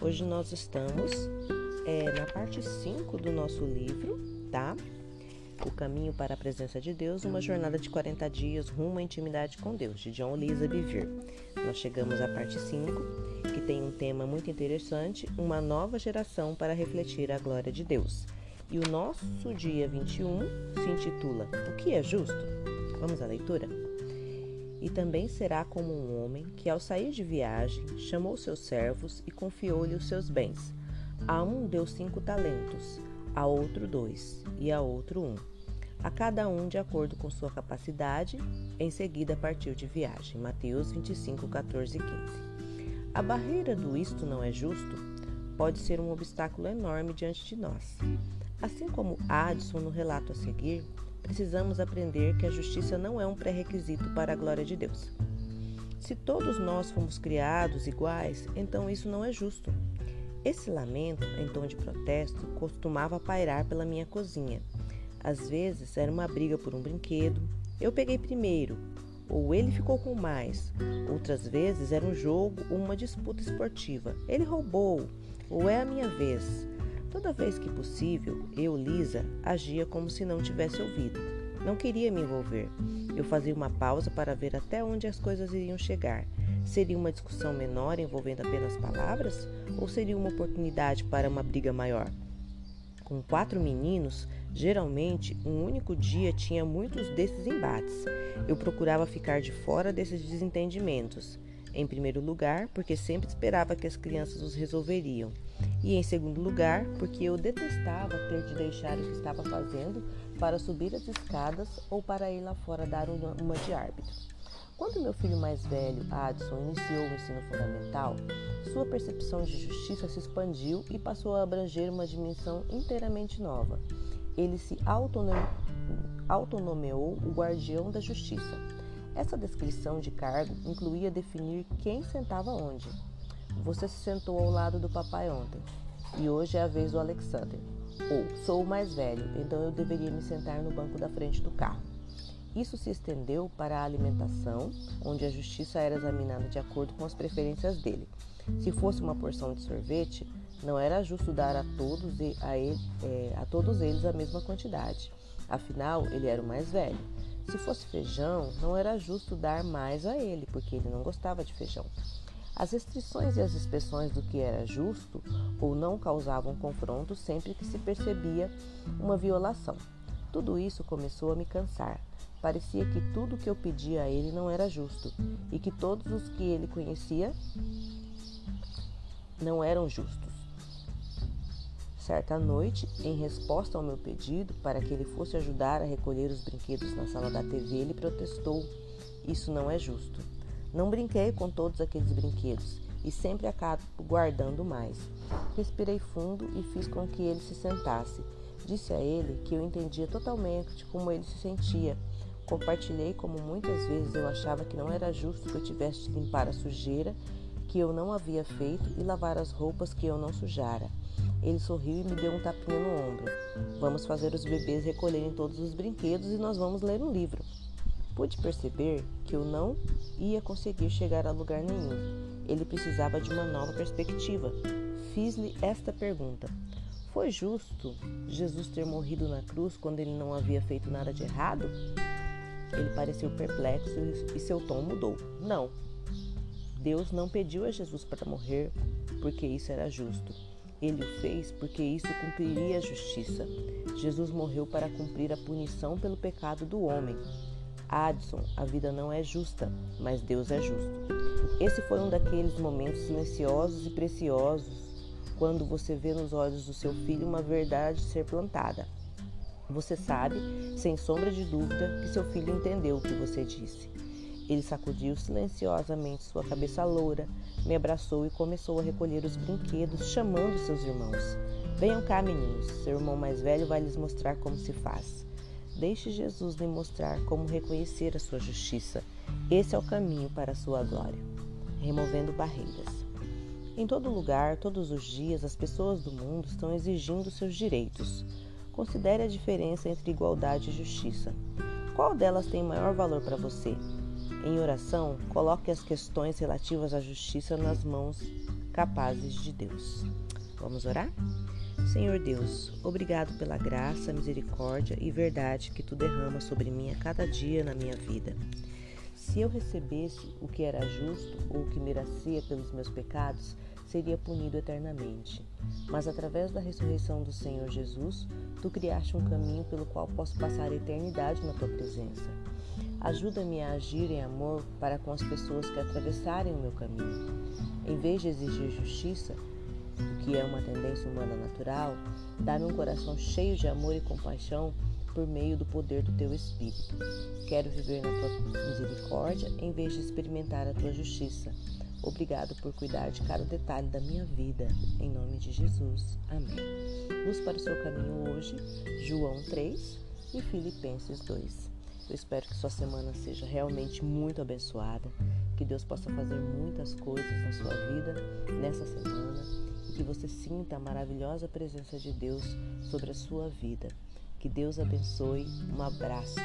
Hoje nós estamos é, na parte 5 do nosso livro, tá? O Caminho para a Presença de Deus, uma jornada de 40 dias rumo à intimidade com Deus, de John Lisa Bevere. Nós chegamos à parte 5, que tem um tema muito interessante, uma nova geração para refletir a glória de Deus. E o nosso dia 21 se intitula O que é justo? Vamos à leitura? E também será como um homem que, ao sair de viagem, chamou seus servos e confiou-lhe os seus bens. A um deu cinco talentos, a outro dois e a outro um, a cada um de acordo com sua capacidade. Em seguida partiu de viagem. Mateus 25, 14 e 15. A barreira do isto não é justo pode ser um obstáculo enorme diante de nós. Assim como Addison no relato a seguir, precisamos aprender que a justiça não é um pré-requisito para a glória de Deus. Se todos nós fomos criados iguais, então isso não é justo. Esse lamento, em tom de protesto, costumava pairar pela minha cozinha. Às vezes era uma briga por um brinquedo, eu peguei primeiro, ou ele ficou com mais. Outras vezes era um jogo ou uma disputa esportiva. Ele roubou, ou é a minha vez. Toda vez que possível, eu, Lisa, agia como se não tivesse ouvido. Não queria me envolver. Eu fazia uma pausa para ver até onde as coisas iriam chegar. Seria uma discussão menor envolvendo apenas palavras? Ou seria uma oportunidade para uma briga maior? Com quatro meninos, geralmente um único dia tinha muitos desses embates. Eu procurava ficar de fora desses desentendimentos. Em primeiro lugar, porque sempre esperava que as crianças os resolveriam e, em segundo lugar, porque eu detestava ter de deixar o que estava fazendo para subir as escadas ou para ir lá fora dar uma de árbitro. Quando meu filho mais velho, Addison, iniciou o ensino fundamental, sua percepção de justiça se expandiu e passou a abranger uma dimensão inteiramente nova. Ele se autonomeou o guardião da justiça. Essa descrição de cargo incluía definir quem sentava onde. Você se sentou ao lado do papai ontem e hoje é a vez do Alexander. Ou sou o mais velho, então eu deveria me sentar no banco da frente do carro. Isso se estendeu para a alimentação, onde a justiça era examinada de acordo com as preferências dele. Se fosse uma porção de sorvete, não era justo dar a todos, a, ele, é, a todos eles a mesma quantidade. Afinal, ele era o mais velho. Se fosse feijão, não era justo dar mais a ele, porque ele não gostava de feijão. As restrições e as inspeções do que era justo ou não causavam confronto sempre que se percebia uma violação. Tudo isso começou a me cansar. Parecia que tudo que eu pedia a ele não era justo e que todos os que ele conhecia não eram justos. Certa noite, em resposta ao meu pedido para que ele fosse ajudar a recolher os brinquedos na sala da TV, ele protestou: Isso não é justo. Não brinquei com todos aqueles brinquedos e sempre acabo guardando mais. Respirei fundo e fiz com que ele se sentasse. Disse a ele que eu entendia totalmente como ele se sentia. Compartilhei como muitas vezes eu achava que não era justo que eu tivesse de limpar a sujeira que eu não havia feito e lavar as roupas que eu não sujara. Ele sorriu e me deu um tapinha no ombro. Vamos fazer os bebês recolherem todos os brinquedos e nós vamos ler um livro. Pude perceber que eu não ia conseguir chegar a lugar nenhum. Ele precisava de uma nova perspectiva. Fiz-lhe esta pergunta: Foi justo Jesus ter morrido na cruz quando ele não havia feito nada de errado? Ele pareceu perplexo e seu tom mudou. Não. Deus não pediu a Jesus para morrer porque isso era justo. Ele o fez porque isso cumpriria a justiça. Jesus morreu para cumprir a punição pelo pecado do homem. Addison, a vida não é justa, mas Deus é justo. Esse foi um daqueles momentos silenciosos e preciosos quando você vê nos olhos do seu filho uma verdade ser plantada. Você sabe, sem sombra de dúvida, que seu filho entendeu o que você disse. Ele sacudiu silenciosamente sua cabeça loura, me abraçou e começou a recolher os brinquedos, chamando seus irmãos. Venham cá, meninos, seu irmão mais velho vai lhes mostrar como se faz. Deixe Jesus lhe mostrar como reconhecer a sua justiça. Esse é o caminho para a sua glória. Removendo barreiras. Em todo lugar, todos os dias, as pessoas do mundo estão exigindo seus direitos. Considere a diferença entre igualdade e justiça. Qual delas tem maior valor para você? Em oração, coloque as questões relativas à justiça nas mãos capazes de Deus. Vamos orar? Senhor Deus, obrigado pela graça, misericórdia e verdade que tu derrama sobre mim a cada dia na minha vida. Se eu recebesse o que era justo ou o que merecia pelos meus pecados, seria punido eternamente. Mas através da ressurreição do Senhor Jesus, tu criaste um caminho pelo qual posso passar a eternidade na tua presença. Ajuda-me a agir em amor para com as pessoas que atravessarem o meu caminho. Em vez de exigir justiça, o que é uma tendência humana natural, dá-me um coração cheio de amor e compaixão por meio do poder do teu Espírito. Quero viver na tua misericórdia em vez de experimentar a tua justiça. Obrigado por cuidar de cada detalhe da minha vida. Em nome de Jesus. Amém. Luz para o seu caminho hoje, João 3 e Filipenses 2. Eu espero que sua semana seja realmente muito abençoada, que Deus possa fazer muitas coisas na sua vida nessa semana que você sinta a maravilhosa presença de Deus sobre a sua vida. Que Deus abençoe. Um abraço.